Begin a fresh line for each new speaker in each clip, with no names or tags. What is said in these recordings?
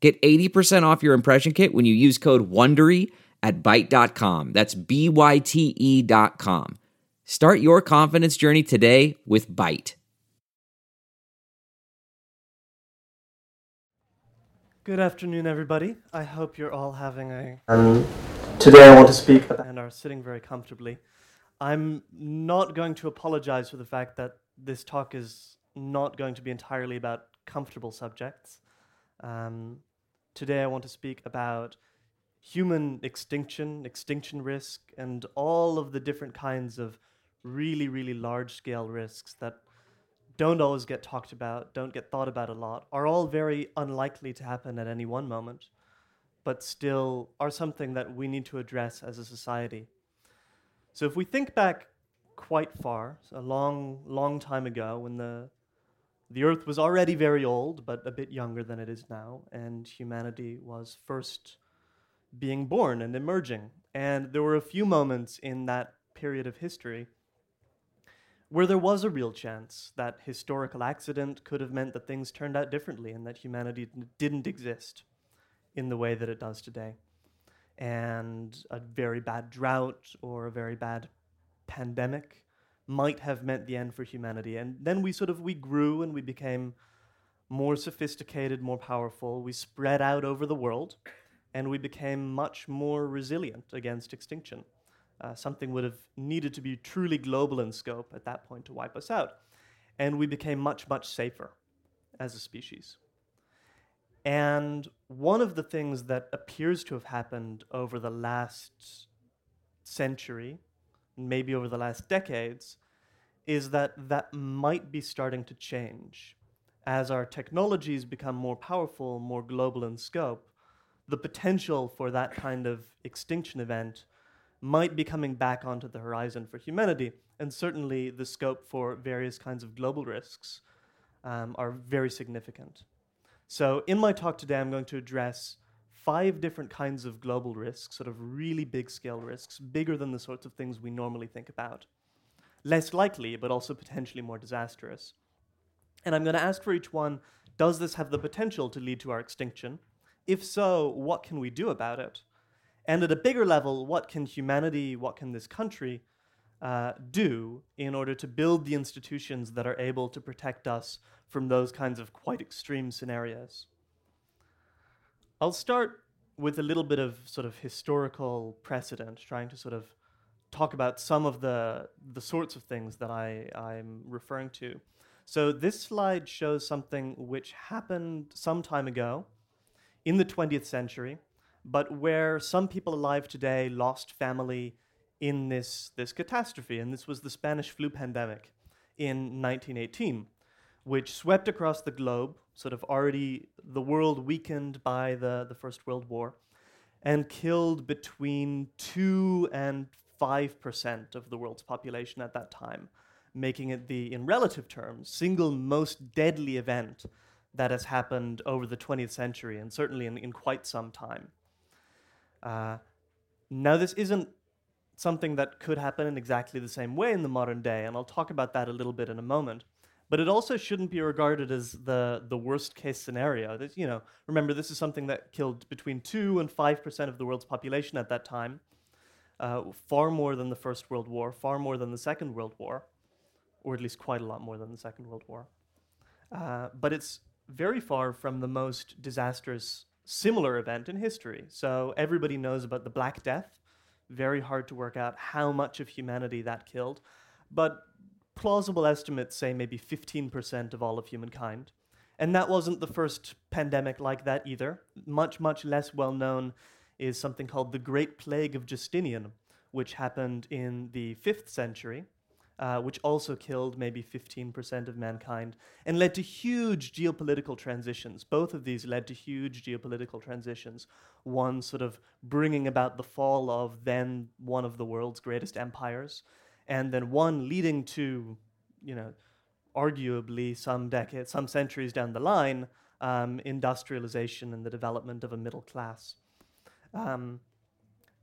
Get 80% off your impression kit when you use code WONDERY at Byte.com. That's B-Y-T-E dot com. Start your confidence journey today with Byte.
Good afternoon, everybody. I hope you're all having a
Um, today I want to speak about
and are sitting very comfortably. I'm not going to apologize for the fact that this talk is not going to be entirely about comfortable subjects. Um, today I want to speak about human extinction, extinction risk, and all of the different kinds of really, really large scale risks that don't always get talked about, don't get thought about a lot, are all very unlikely to happen at any one moment, but still are something that we need to address as a society. So if we think back quite far, a long, long time ago, when the the Earth was already very old, but a bit younger than it is now, and humanity was first being born and emerging. And there were a few moments in that period of history where there was a real chance that historical accident could have meant that things turned out differently and that humanity didn't exist in the way that it does today. And a very bad drought or a very bad pandemic might have meant the end for humanity. And then we sort of we grew and we became more sophisticated, more powerful. We spread out over the world and we became much more resilient against extinction. Uh, something would have needed to be truly global in scope at that point to wipe us out. And we became much, much safer as a species. And one of the things that appears to have happened over the last century, maybe over the last decades, is that that might be starting to change. As our technologies become more powerful, more global in scope, the potential for that kind of extinction event might be coming back onto the horizon for humanity, and certainly the scope for various kinds of global risks um, are very significant. So, in my talk today, I'm going to address five different kinds of global risks, sort of really big scale risks, bigger than the sorts of things we normally think about. Less likely, but also potentially more disastrous. And I'm going to ask for each one does this have the potential to lead to our extinction? If so, what can we do about it? And at a bigger level, what can humanity, what can this country uh, do in order to build the institutions that are able to protect us from those kinds of quite extreme scenarios? I'll start with a little bit of sort of historical precedent, trying to sort of talk about some of the, the sorts of things that I, I'm referring to. So, this slide shows something which happened some time ago in the 20th century but where some people alive today lost family in this, this catastrophe. And this was the Spanish flu pandemic in 1918, which swept across the globe, sort of already the world weakened by the, the First World War, and killed between 2 and 5% of the world's population at that time, making it the, in relative terms, single most deadly event that has happened over the 20th century, and certainly in, in quite some time. Uh, now, this isn't something that could happen in exactly the same way in the modern day, and I'll talk about that a little bit in a moment. But it also shouldn't be regarded as the, the worst case scenario. You know, remember, this is something that killed between 2 and 5% of the world's population at that time, uh, far more than the First World War, far more than the Second World War, or at least quite a lot more than the Second World War. Uh, but it's very far from the most disastrous similar event in history. So everybody knows about the Black Death. Very hard to work out how much of humanity that killed. But plausible estimates say maybe 15% of all of humankind. And that wasn't the first pandemic like that either. Much, much less well known is something called the Great Plague of Justinian, which happened in the 5th century, uh, which also killed maybe 15% of mankind and led to huge geopolitical transitions. Both of these led to huge geopolitical transitions. One sort of bringing about the fall of then one of the world's greatest empires, and then one leading to, you know, arguably some decades, some centuries down the line, um, industrialization and the development of a middle class. Um,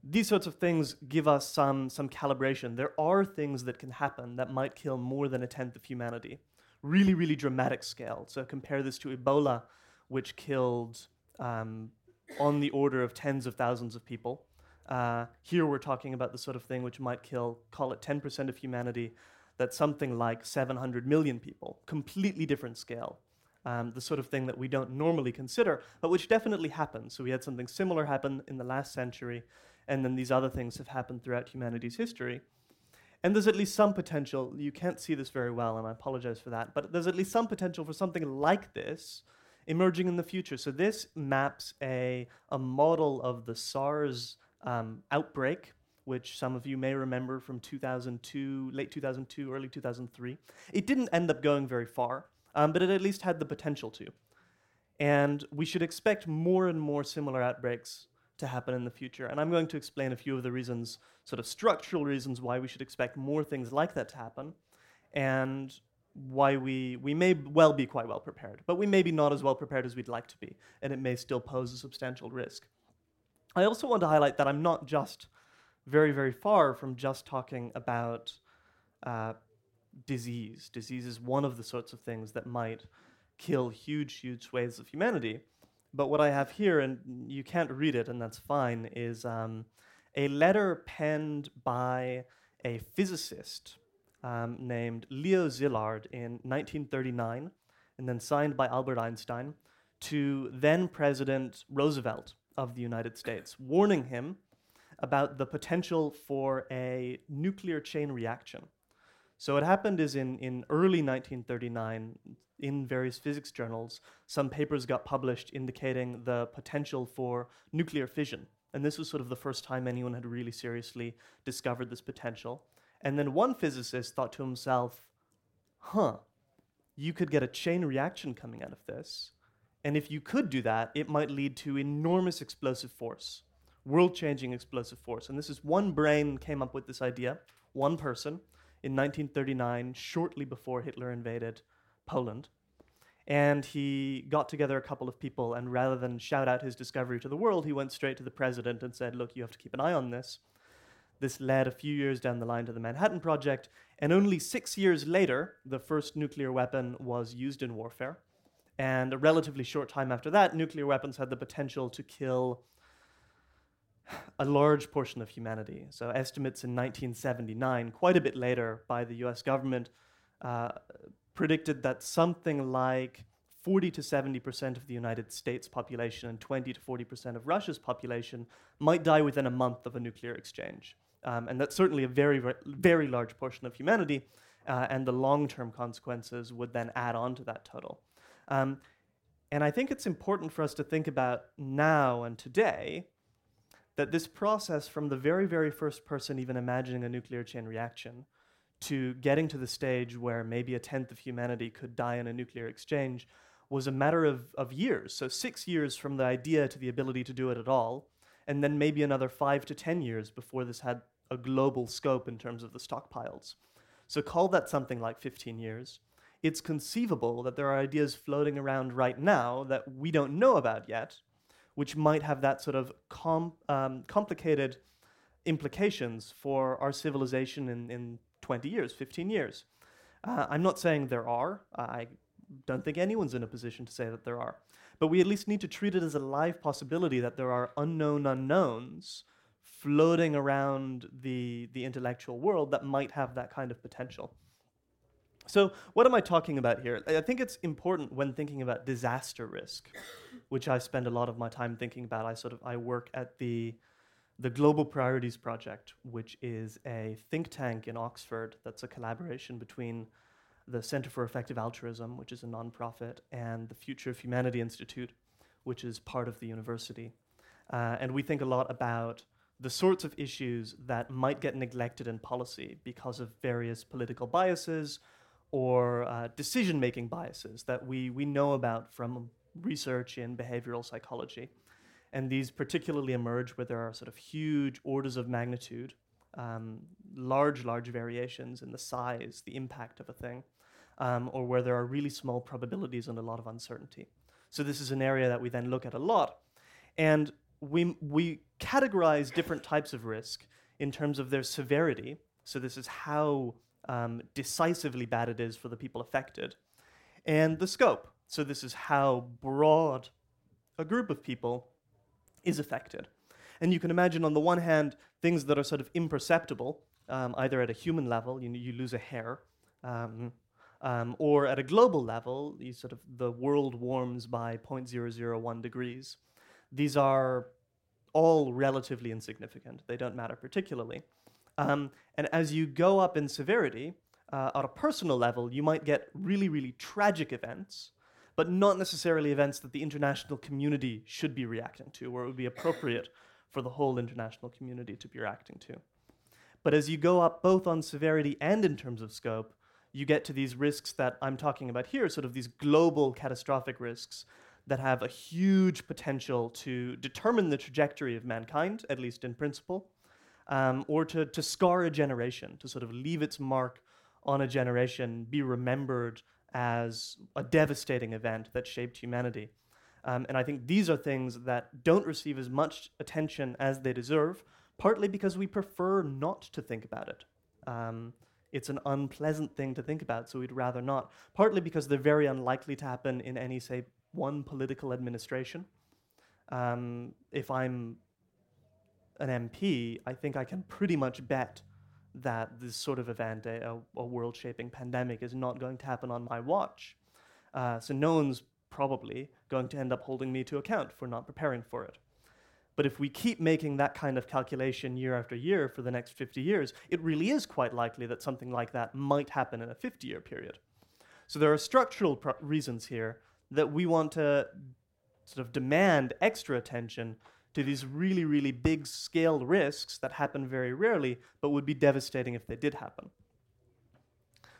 these sorts of things give us some, some calibration. There are things that can happen that might kill more than a tenth of humanity. Really, really dramatic scale. So compare this to Ebola, which killed um, on the order of tens of thousands of people. Uh, here we're talking about the sort of thing which might kill, call it 10% of humanity, that's something like 700 million people. Completely different scale. Um, the sort of thing that we don't normally consider, but which definitely happened. So we had something similar happen in the last century, and then these other things have happened throughout humanity's history. And there's at least some potential, you can't see this very well, and I apologize for that, but there's at least some potential for something like this emerging in the future. So this maps a, a model of the SARS um, outbreak, which some of you may remember from 2002, late 2002, early 2003. It didn't end up going very far, um, but it at least had the potential to. And we should expect more and more similar outbreaks to happen in the future. And I'm going to explain a few of the reasons, sort of structural reasons, why we should expect more things like that to happen, and why we, we may well be quite well prepared, but we may be not as well prepared as we'd like to be, and it may still pose a substantial risk. I also want to highlight that I'm not just very, very far from just talking about uh, disease. Disease is one of the sorts of things that might kill huge, huge swathes of humanity. But what I have here, and you can't read it, and that's fine, is um, a letter penned by a physicist um, named Leo Szilard in 1939, and then signed by Albert Einstein to then President Roosevelt of the United States, warning him about the potential for a nuclear chain reaction. So what happened is in, in early 1939, in various physics journals, some papers got published indicating the potential for nuclear fission. And this was sort of the first time anyone had really seriously discovered this potential. And then one physicist thought to himself, huh, you could get a chain reaction coming out of this. And if you could do that, it might lead to enormous explosive force, world changing explosive force. And this is one brain came up with this idea, one person, in 1939, shortly before Hitler invaded Poland. And he got together a couple of people, and rather than shout out his discovery to the world, he went straight to the president and said, Look, you have to keep an eye on this. This led a few years down the line to the Manhattan Project, and only six years later, the first nuclear weapon was used in warfare. And a relatively short time after that, nuclear weapons had the potential to kill a large portion of humanity. So, estimates in 1979, quite a bit later, by the US government, uh, predicted that something like 40 to 70% of the United States population and 20 to 40% of Russia's population might die within a month of a nuclear exchange. Um, and that's certainly a very, very, large portion of humanity, uh, and the long term consequences would then add on to that total. Um, and I think it's important for us to think about now and today that this process, from the very, very first person even imagining a nuclear chain reaction, to getting to the stage where maybe a tenth of humanity could die in a nuclear exchange was a matter of, of years. So, six years from the idea to the ability to do it at all, and then maybe another five to ten years before this had a global scope in terms of the stockpiles. So, call that something like 15 years. It's conceivable that there are ideas floating around right now that we don't know about yet, which might have that sort of com- um, complicated implications for our civilization in, in 20 years, 15 years. Uh, I'm not saying there are. I don't think anyone's in a position to say that there are. But we at least need to treat it as a live possibility that there are unknown unknowns floating around the, the intellectual world that might have that kind of potential. So, what am I talking about here? I think it's important when thinking about disaster risk, which I spend a lot of my time thinking about. I sort of I work at the the Global Priorities Project, which is a think tank in Oxford that's a collaboration between the Center for Effective Altruism, which is a nonprofit, and the Future of Humanity Institute, which is part of the university. Uh, and we think a lot about the sorts of issues that might get neglected in policy because of various political biases or uh, decision making biases that we, we know about from research in behavioral psychology. And these particularly emerge where there are sort of huge orders of magnitude, um, large, large variations in the size, the impact of a thing, um, or where there are really small probabilities and a lot of uncertainty. So, this is an area that we then look at a lot. And we, we categorize different types of risk in terms of their severity. So, this is how um, decisively bad it is for the people affected, and the scope. So, this is how broad a group of people is affected. And you can imagine, on the one hand, things that are sort of imperceptible, um, either at a human level, you, you lose a hair, um, um, or at a global level, you sort of the world warms by 0.001 degrees. These are all relatively insignificant. They don't matter particularly. Um, and as you go up in severity, uh, at a personal level, you might get really, really tragic events, but not necessarily events that the international community should be reacting to, or it would be appropriate for the whole international community to be reacting to. But as you go up both on severity and in terms of scope, you get to these risks that I'm talking about here, sort of these global catastrophic risks that have a huge potential to determine the trajectory of mankind, at least in principle, um, or to, to scar a generation, to sort of leave its mark on a generation, be remembered as a devastating event that shaped humanity. Um, and I think these are things that don't receive as much attention as they deserve, partly because we prefer not to think about it. Um, it's an unpleasant thing to think about, so we'd rather not. Partly because they're very unlikely to happen in any, say, one political administration. Um, if I'm an MP, I think I can pretty much bet that this sort of event, a, a world shaping pandemic, is not going to happen on my watch. Uh, so no one's probably going to end up holding me to account for not preparing for it. But if we keep making that kind of calculation year after year for the next 50 years, it really is quite likely that something like that might happen in a 50 year period. So there are structural reasons here that we want to sort of demand extra attention to these really, really big scale risks that happen very rarely, but would be devastating if they did happen.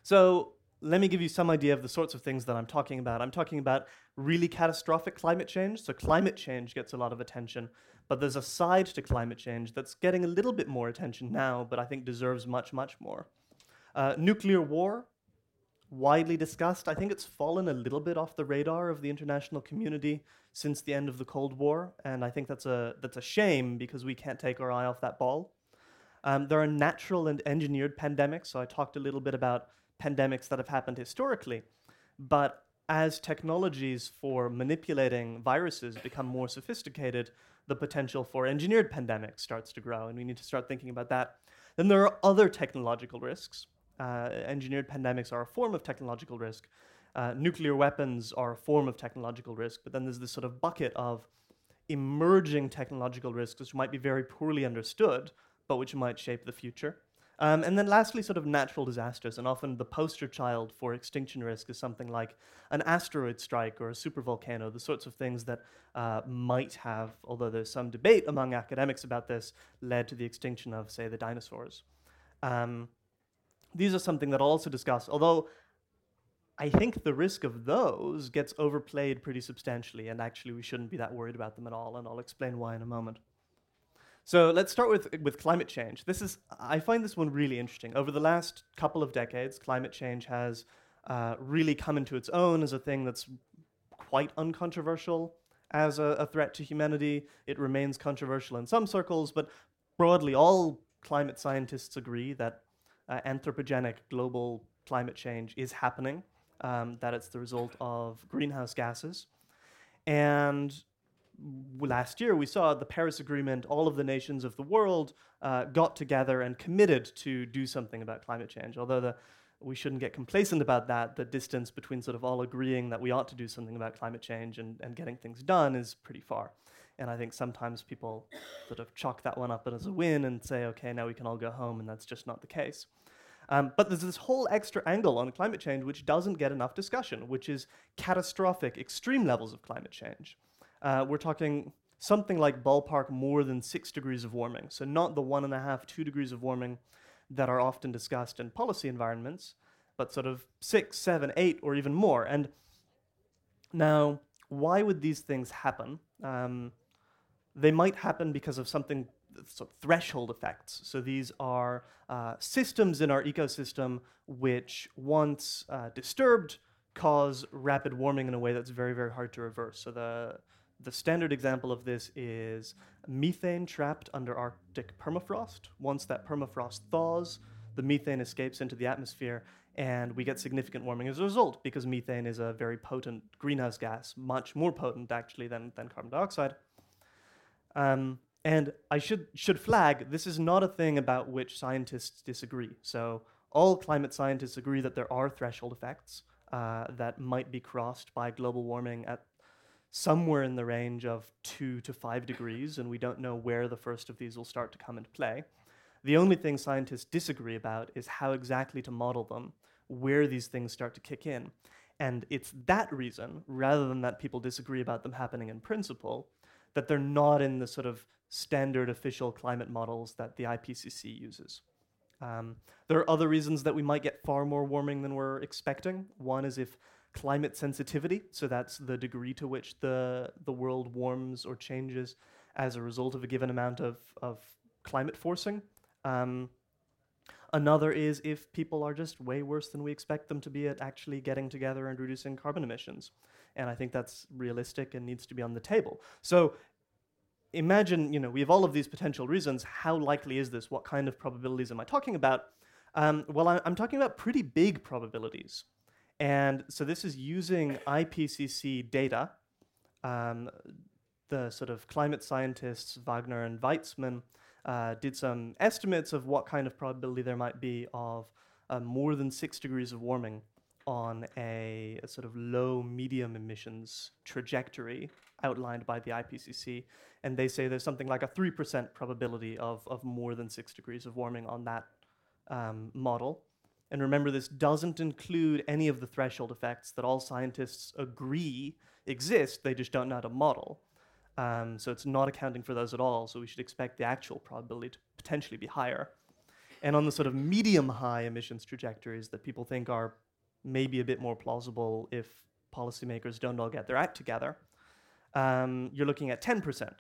So, let me give you some idea of the sorts of things that I'm talking about. I'm talking about really catastrophic climate change. So, climate change gets a lot of attention, but there's a side to climate change that's getting a little bit more attention now, but I think deserves much, much more. Uh, nuclear war, widely discussed. I think it's fallen a little bit off the radar of the international community since the end of the Cold War, and I think that's a that's a shame because we can't take our eye off that ball. Um, there are natural and engineered pandemics. So I talked a little bit about pandemics that have happened historically, but as technologies for manipulating viruses become more sophisticated, the potential for engineered pandemics starts to grow, and we need to start thinking about that. Then there are other technological risks uh, engineered pandemics are a form of technological risk. Uh, nuclear weapons are a form of technological risk, but then there's this sort of bucket of emerging technological risks which might be very poorly understood, but which might shape the future. Um, and then lastly, sort of natural disasters, and often the poster child for extinction risk is something like an asteroid strike or a supervolcano, the sorts of things that uh, might have, although there's some debate among academics about this, led to the extinction of, say, the dinosaurs. Um, these are something that I'll also discuss, although I think the risk of those gets overplayed pretty substantially, and actually we shouldn't be that worried about them at all, and I'll explain why in a moment. So let's start with, with climate change. This is, I find this one really interesting. Over the last couple of decades, climate change has uh, really come into its own as a thing that's quite uncontroversial as a, a threat to humanity. It remains controversial in some circles, but broadly, all climate scientists agree that uh, anthropogenic global climate change is happening, um, that it's the result of greenhouse gases. And last year we saw the Paris Agreement, all of the nations of the world uh, got together and committed to do something about climate change. Although the, we shouldn't get complacent about that, the distance between sort of all agreeing that we ought to do something about climate change and, and getting things done is pretty far. And I think sometimes people sort of chalk that one up as a win and say, okay, now we can all go home, and that's just not the case. Um, but there's this whole extra angle on climate change which doesn't get enough discussion, which is catastrophic, extreme levels of climate change. Uh, we're talking something like ballpark more than six degrees of warming. So, not the one and a half, two degrees of warming that are often discussed in policy environments, but sort of six, seven, eight, or even more. And now, why would these things happen? Um, they might happen because of something of threshold effects. So these are uh, systems in our ecosystem which, once uh, disturbed, cause rapid warming in a way that's very, very hard to reverse. So the the standard example of this is methane trapped under Arctic permafrost. Once that permafrost thaws, the methane escapes into the atmosphere, and we get significant warming as a result because methane is a very potent greenhouse gas, much more potent actually than, than carbon dioxide. Um, and I should, should flag this is not a thing about which scientists disagree. So, all climate scientists agree that there are threshold effects uh, that might be crossed by global warming at somewhere in the range of two to five degrees, and we don't know where the first of these will start to come into play. The only thing scientists disagree about is how exactly to model them, where these things start to kick in. And it's that reason, rather than that people disagree about them happening in principle, that they're not in the sort of standard official climate models that the IPCC uses. Um, there are other reasons that we might get far more warming than we're expecting. One is if climate sensitivity, so that's the degree to which the, the world warms or changes as a result of a given amount of, of climate forcing. Um, another is if people are just way worse than we expect them to be at actually getting together and reducing carbon emissions. And I think that's realistic and needs to be on the table. So imagine, you know, we have all of these potential reasons. How likely is this? What kind of probabilities am I talking about? Um, well, I, am talking about pretty big probabilities. And so this is using IPCC data. Um, the sort of climate scientists, Wagner and Weitzman, uh, did some estimates of what kind of probability there might be of uh, more than six degrees of warming on a, a, sort of low medium emissions trajectory outlined by the IPCC. And they say there's something like a 3% probability of, of more than six degrees of warming on that um, model. And remember, this doesn't include any of the threshold effects that all scientists agree exist, they just don't know how to model. Um, so it's not accounting for those at all, so we should expect the actual probability to potentially be higher. And on the sort of medium high emissions trajectories that people think are maybe a bit more plausible if policymakers don't all get their act together, um, you're looking at 10%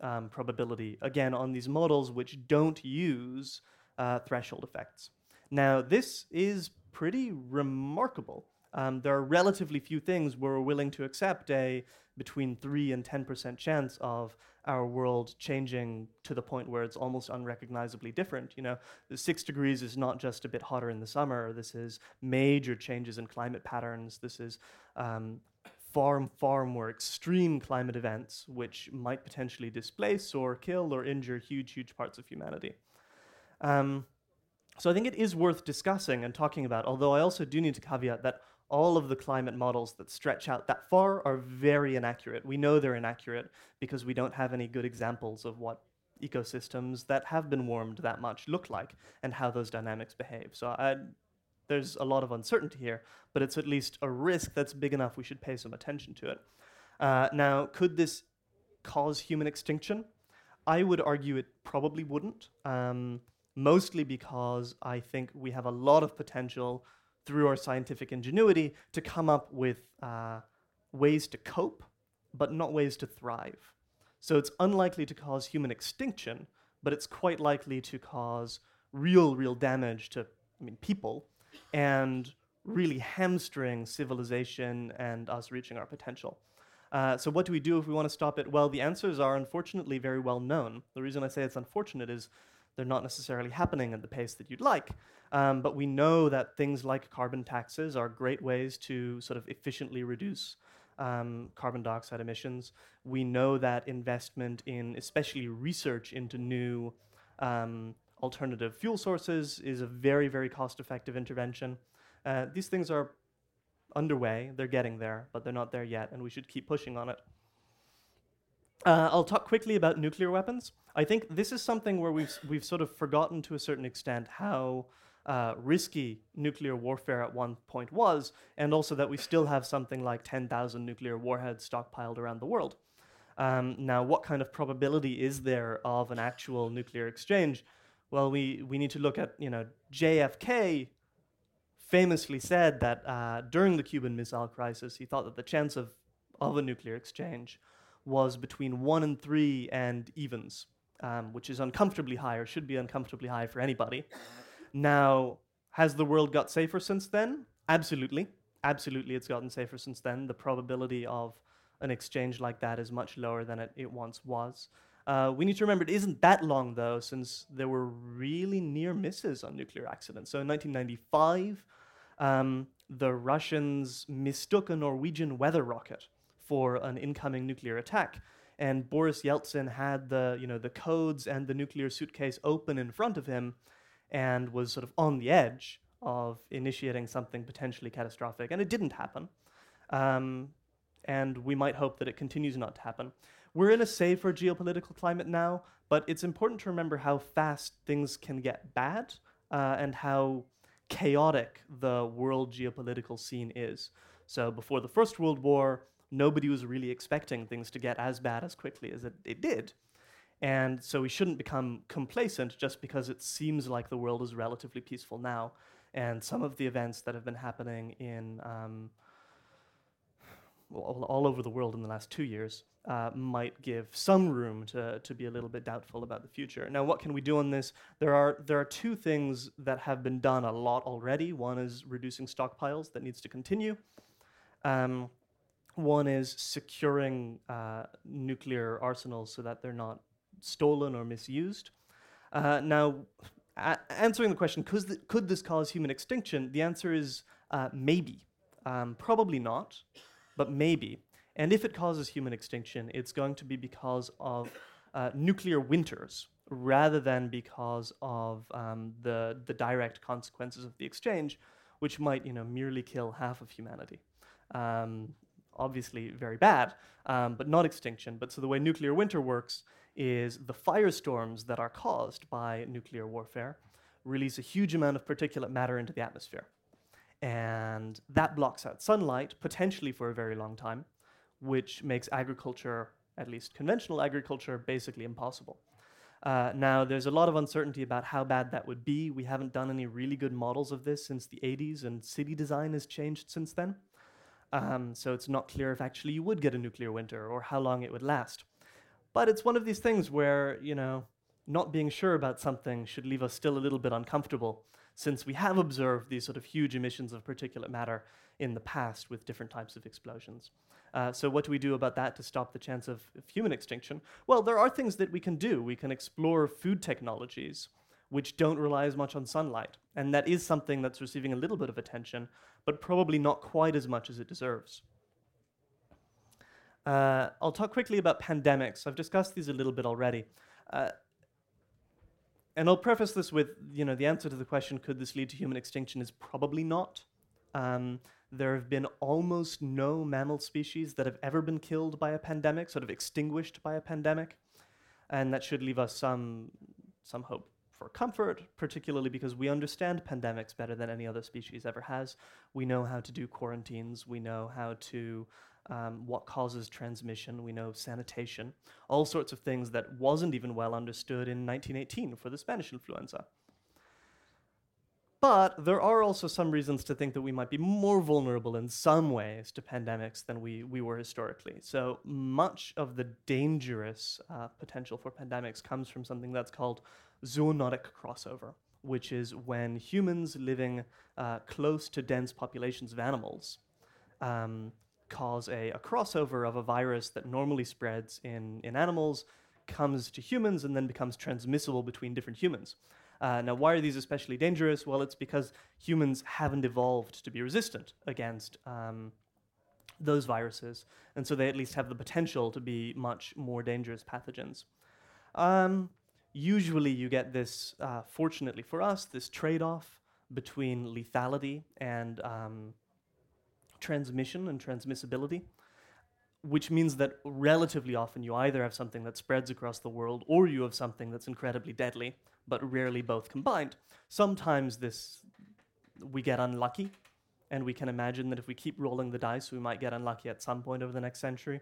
um, probability, again, on these models which don't use uh, threshold effects. Now, this is pretty remarkable. Um, there are relatively few things we're willing to accept a between 3 and 10% chance of our world changing to the point where it's almost unrecognizably different. You know, the six degrees is not just a bit hotter in the summer. This is major changes in climate patterns. This is um, far, far more extreme climate events, which might potentially displace or kill or injure huge, huge parts of humanity. Um, so I think it is worth discussing and talking about, although I also do need to caveat that all of the climate models that stretch out that far are very inaccurate. We know they're inaccurate because we don't have any good examples of what ecosystems that have been warmed that much look like and how those dynamics behave. So I, there's a lot of uncertainty here, but it's at least a risk that's big enough we should pay some attention to it. Uh, now, could this cause human extinction? I would argue it probably wouldn't, um, mostly because I think we have a lot of potential through our scientific ingenuity to come up with uh, ways to cope, but not ways to thrive. So it's unlikely to cause human extinction, but it's quite likely to cause real, real damage to I mean, people and really hamstring civilization and us reaching our potential. Uh, so, what do we do if we want to stop it? Well, the answers are unfortunately very well known. The reason I say it's unfortunate is they're not necessarily happening at the pace that you'd like. Um, but we know that things like carbon taxes are great ways to sort of efficiently reduce um, carbon dioxide emissions. We know that investment in, especially research into new um, alternative fuel sources, is a very, very cost effective intervention. Uh, these things are underway, they're getting there, but they're not there yet, and we should keep pushing on it. Uh, I'll talk quickly about nuclear weapons. I think this is something where we've, we've sort of forgotten to a certain extent how uh, risky nuclear warfare at one point was, and also that we still have something like 10,000 nuclear warheads stockpiled around the world. Um, now, what kind of probability is there of an actual nuclear exchange? Well, we, we need to look at, you know, JFK famously said that uh, during the Cuban Missile Crisis, he thought that the chance of, of a nuclear exchange was between one and three and evens, um, which is uncomfortably high or should be uncomfortably high for anybody. Now, has the world got safer since then? Absolutely. Absolutely, it's gotten safer since then. The probability of an exchange like that is much lower than it, it once was. Uh, we need to remember it isn't that long, though, since there were really near misses on nuclear accidents. So in 1995, um, the Russians mistook a Norwegian weather rocket for an incoming nuclear attack. And Boris Yeltsin had the, you know, the codes and the nuclear suitcase open in front of him and was sort of on the edge of initiating something potentially catastrophic. And it didn't happen. Um, and we might hope that it continues not to happen. We're in a safer geopolitical climate now, but it's important to remember how fast things can get bad uh, and how chaotic the world geopolitical scene is. So before the First World War, nobody was really expecting things to get as bad as quickly as it, it did. And so we shouldn't become complacent just because it seems like the world is relatively peaceful now. And some of the events that have been happening in um, all, all, over the world in the last two years uh, might give some room to, to be a little bit doubtful about the future. Now, what can we do on this? There are, there are two things that have been done a lot already. One is reducing stockpiles, that needs to continue. Um, one is securing uh, nuclear arsenals so that they're not stolen or misused. Uh, now, answering the question, could, th- could this cause human extinction? The answer is uh, maybe. Um, probably not, but maybe. And if it causes human extinction, it's going to be because of uh, nuclear winters rather than because of um, the, the direct consequences of the exchange, which might you know, merely kill half of humanity. Um, obviously, very bad, um, but not extinction. But so the way nuclear winter works is the firestorms that are caused by nuclear warfare release a huge amount of particulate matter into the atmosphere. And that blocks out sunlight, potentially for a very long time which makes agriculture, at least conventional agriculture, basically impossible. Uh, now, there's a lot of uncertainty about how bad that would be. We haven't done any really good models of this since the 80s, and city design has changed since then. Um, so it's not clear if actually you would get a nuclear winter or how long it would last. But it's one of these things where, you know, not being sure about something should leave us still a little bit uncomfortable, since we have observed these sort of huge emissions of particulate matter in the past with different types of explosions. Uh, so, what do we do about that to stop the chance of, of human extinction? Well, there are things that we can do. We can explore food technologies which don't rely as much on sunlight. And that is something that's receiving a little bit of attention, but probably not quite as much as it deserves. Uh, I'll talk quickly about pandemics. I've discussed these a little bit already. Uh, and I'll preface this with, you know, the answer to the question, could this lead to human extinction, is probably not. Um, there have been almost no mammal species that have ever been killed by a pandemic, sort of extinguished by a pandemic. And that should leave us some, some hope for comfort, particularly because we understand pandemics better than any other species ever has. We know how to do quarantines, we know how to um, what causes transmission, we know sanitation, all sorts of things that wasn't even well understood in 1918 for the Spanish influenza. But there are also some reasons to think that we might be more vulnerable in some ways to pandemics than we, we were historically. So much of the dangerous uh, potential for pandemics comes from something that's called zoonotic crossover, which is when humans living uh, close to dense populations of animals um, cause a, a crossover of a virus that normally spreads in, in animals, comes to humans, and then becomes transmissible between different humans. Uh, now, why are these especially dangerous? Well, it's because humans haven't evolved to be resistant against um, those viruses, and so they at least have the potential to be much more dangerous pathogens. Um, usually, you get this, uh, fortunately for us, this trade off between lethality and um, transmission and transmissibility which means that relatively often you either have something that spreads across the world or you have something that's incredibly deadly, but rarely both combined. Sometimes this we get unlucky, and we can imagine that if we keep rolling the dice, we might get unlucky at some point over the next century.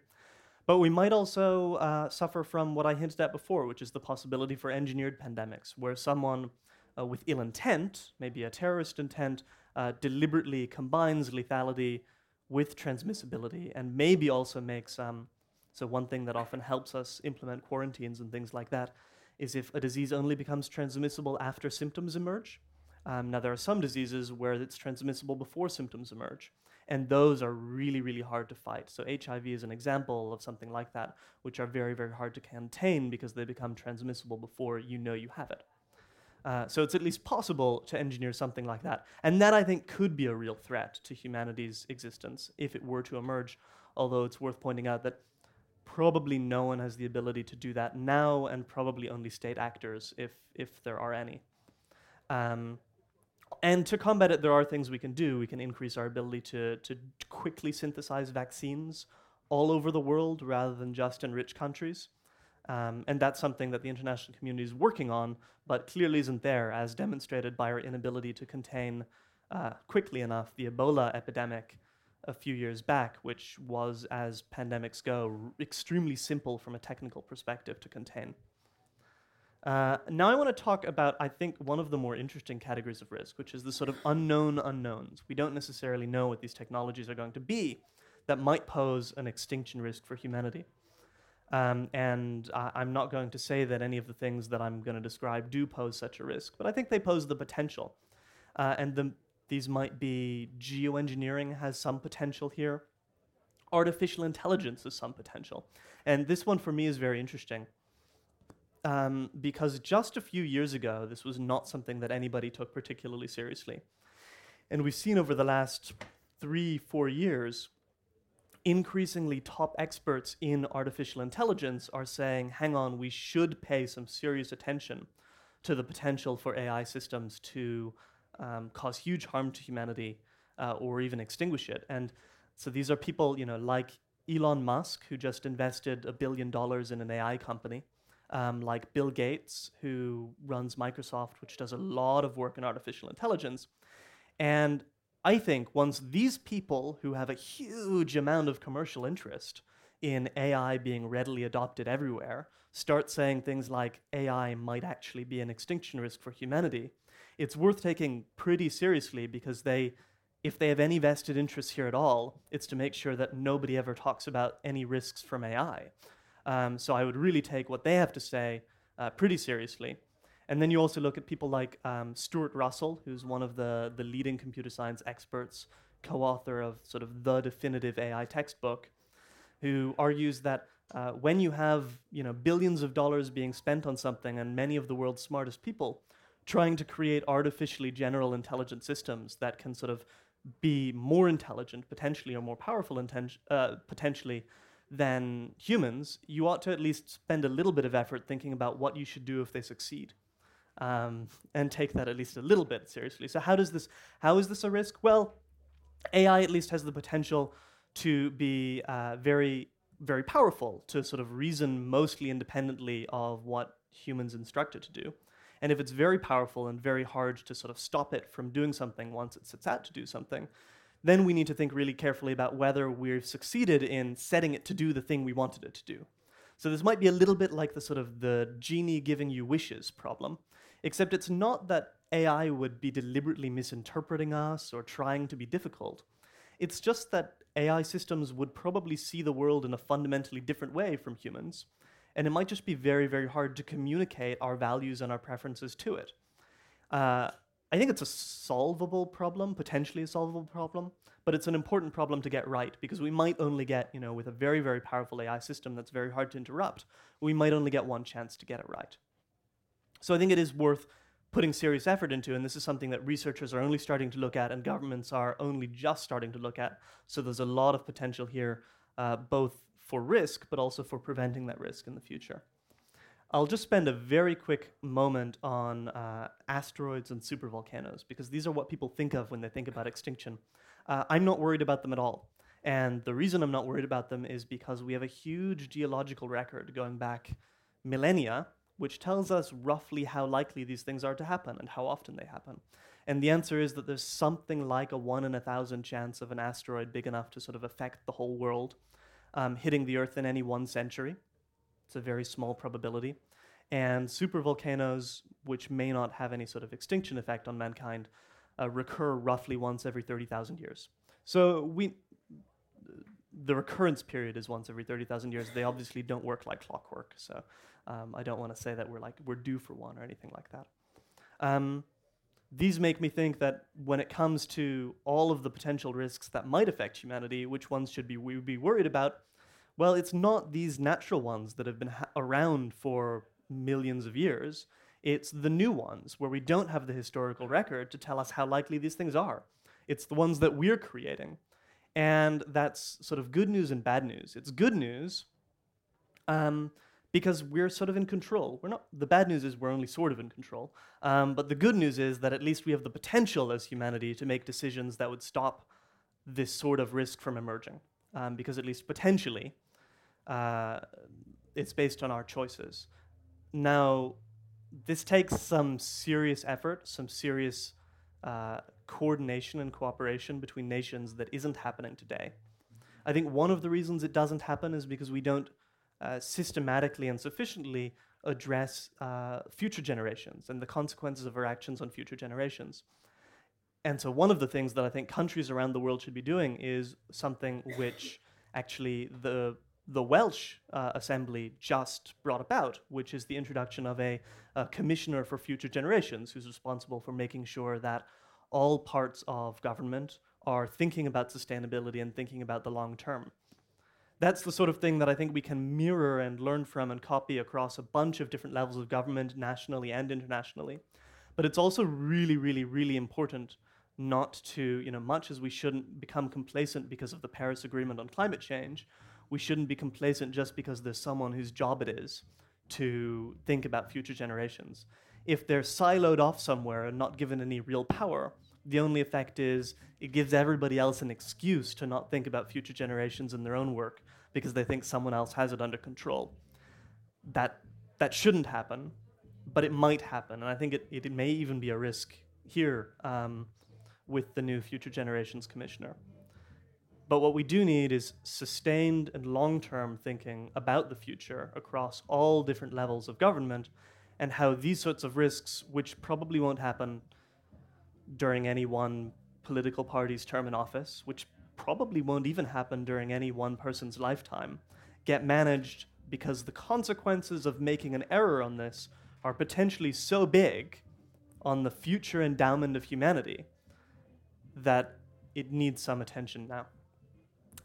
But we might also uh, suffer from what I hinted at before, which is the possibility for engineered pandemics, where someone uh, with ill intent, maybe a terrorist intent, uh, deliberately combines lethality with transmissibility and maybe also makes. Um, so, one thing that often helps us implement quarantines and things like that is if a disease only becomes transmissible after symptoms emerge. Um, now, there are some diseases where it's transmissible before symptoms emerge, and those are really, really hard to fight. So, HIV is an example of something like that, which are very, very hard to contain because they become transmissible before you know you have it. Uh, so, it's at least possible to engineer something like that. And that, I think, could be a real threat to humanity's existence if it were to emerge, although it's worth pointing out that probably no one has the ability to do that now, and probably only state actors, if, if there are any. Um, and to combat it, there are things we can do. We can increase our ability to, to quickly synthesize vaccines all over the world rather than just in rich countries. Um, and that's something that the international community is working on, but clearly isn't there, as demonstrated by our inability to contain uh, quickly enough the Ebola epidemic a few years back, which was, as pandemics go, extremely simple from a technical perspective to contain. Uh, now I want to talk about, I think, one of the more interesting categories of risk, which is the sort of unknown unknowns. We don't necessarily know what these technologies are going to be that might pose an extinction risk for humanity. Um, and I, I'm not going to say that any of the things that I'm going to describe do pose such a risk, but I think they pose the potential. Uh, and the, these might be geoengineering has some potential here, artificial intelligence has some potential. And this one for me is very interesting um, because just a few years ago, this was not something that anybody took particularly seriously. And we've seen over the last three, four years, increasingly top experts in artificial intelligence are saying, hang on, we should pay some serious attention to the potential for AI systems to um, cause huge harm to humanity uh, or even extinguish it. And so these are people, you know, like Elon Musk, who just invested a billion dollars in an AI company um, like Bill Gates, who runs Microsoft, which does a lot of work in artificial intelligence. And I think once these people who have a huge amount of commercial interest in AI being readily adopted everywhere start saying things like AI might actually be an extinction risk for humanity, it's worth taking pretty seriously because they, if they have any vested interest here at all, it's to make sure that nobody ever talks about any risks from AI. Um, so I would really take what they have to say uh, pretty seriously. And then you also look at people like um, Stuart Russell, who's one of the, the leading computer science experts, co author of sort of the definitive AI textbook, who argues that uh, when you have you know, billions of dollars being spent on something and many of the world's smartest people trying to create artificially general intelligent systems that can sort of be more intelligent, potentially, or more powerful, inten- uh, potentially, than humans, you ought to at least spend a little bit of effort thinking about what you should do if they succeed. Um, and take that at least a little bit seriously. So how does this? How is this a risk? Well, AI at least has the potential to be uh, very, very powerful to sort of reason mostly independently of what humans instruct it to do. And if it's very powerful and very hard to sort of stop it from doing something once it sets out to do something, then we need to think really carefully about whether we've succeeded in setting it to do the thing we wanted it to do. So this might be a little bit like the sort of the genie giving you wishes problem, except it's not that AI would be deliberately misinterpreting us or trying to be difficult. It's just that AI systems would probably see the world in a fundamentally different way from humans, and it might just be very, very hard to communicate our values and our preferences to it. Uh, I think it's a solvable problem, potentially a solvable problem, but it's an important problem to get right because we might only get, you know, with a very, very powerful AI system that's very hard to interrupt, we might only get one chance to get it right. So I think it is worth putting serious effort into, and this is something that researchers are only starting to look at and governments are only just starting to look at. So there's a lot of potential here, uh, both for risk, but also for preventing that risk in the future. I'll just spend a very quick moment on uh, asteroids and supervolcanoes because these are what people think of when they think about extinction. Uh, I'm not worried about them at all. And the reason I'm not worried about them is because we have a huge geological record going back millennia, which tells us roughly how likely these things are to happen and how often they happen. And the answer is that there's something like a one in a thousand chance of an asteroid big enough to sort of affect the whole world um, hitting the Earth in any one century. It's a very small probability. And supervolcanoes, which may not have any sort of extinction effect on mankind, uh, recur roughly once every 30,000 years. So we, the recurrence period is once every 30,000 years. They obviously don't work like clockwork. So um, I don't want to say that we're like we're due for one or anything like that. Um, these make me think that when it comes to all of the potential risks that might affect humanity, which ones should be we be worried about? Well, it's not these natural ones that have been ha- around for millions of years. It's the new ones where we don't have the historical record to tell us how likely these things are. It's the ones that we're creating. And that's sort of good news and bad news. It's good news um, because we're sort of in control. We're not. The bad news is we're only sort of in control. Um, but the good news is that at least we have the potential as humanity to make decisions that would stop this sort of risk from emerging. Um, because at least potentially, uh, it's based on our choices. Now, this takes some serious effort, some serious uh, coordination and cooperation between nations that isn't happening today. I think one of the reasons it doesn't happen is because we don't uh, systematically and sufficiently address uh, future generations and the consequences of our actions on future generations. And so, one of the things that I think countries around the world should be doing is something which actually the the Welsh uh, Assembly just brought about, which is the introduction of a, a, commissioner for future generations who's responsible for making sure that all parts of government are thinking about sustainability and thinking about the long term. That's the sort of thing that I think we can mirror and learn from and copy across a bunch of different levels of government, nationally and internationally. But it's also really, really, really important not to, you know, much as we shouldn't become complacent because of the Paris Agreement on climate change, we shouldn't be complacent just because there's someone whose job it is to think about future generations. If they're siloed off somewhere and not given any real power, the only effect is it gives everybody else an excuse to not think about future generations in their own work because they think someone else has it under control. That, that shouldn't happen, but it might happen. And I think it, it, may even be a risk here um, with the new Future Generations Commissioner. But what we do need is sustained and long term thinking about the future across all different levels of government and how these sorts of risks, which probably won't happen during any one political party's term in office, which probably won't even happen during any one person's lifetime, get managed because the consequences of making an error on this are potentially so big on the future endowment of humanity that it needs some attention now.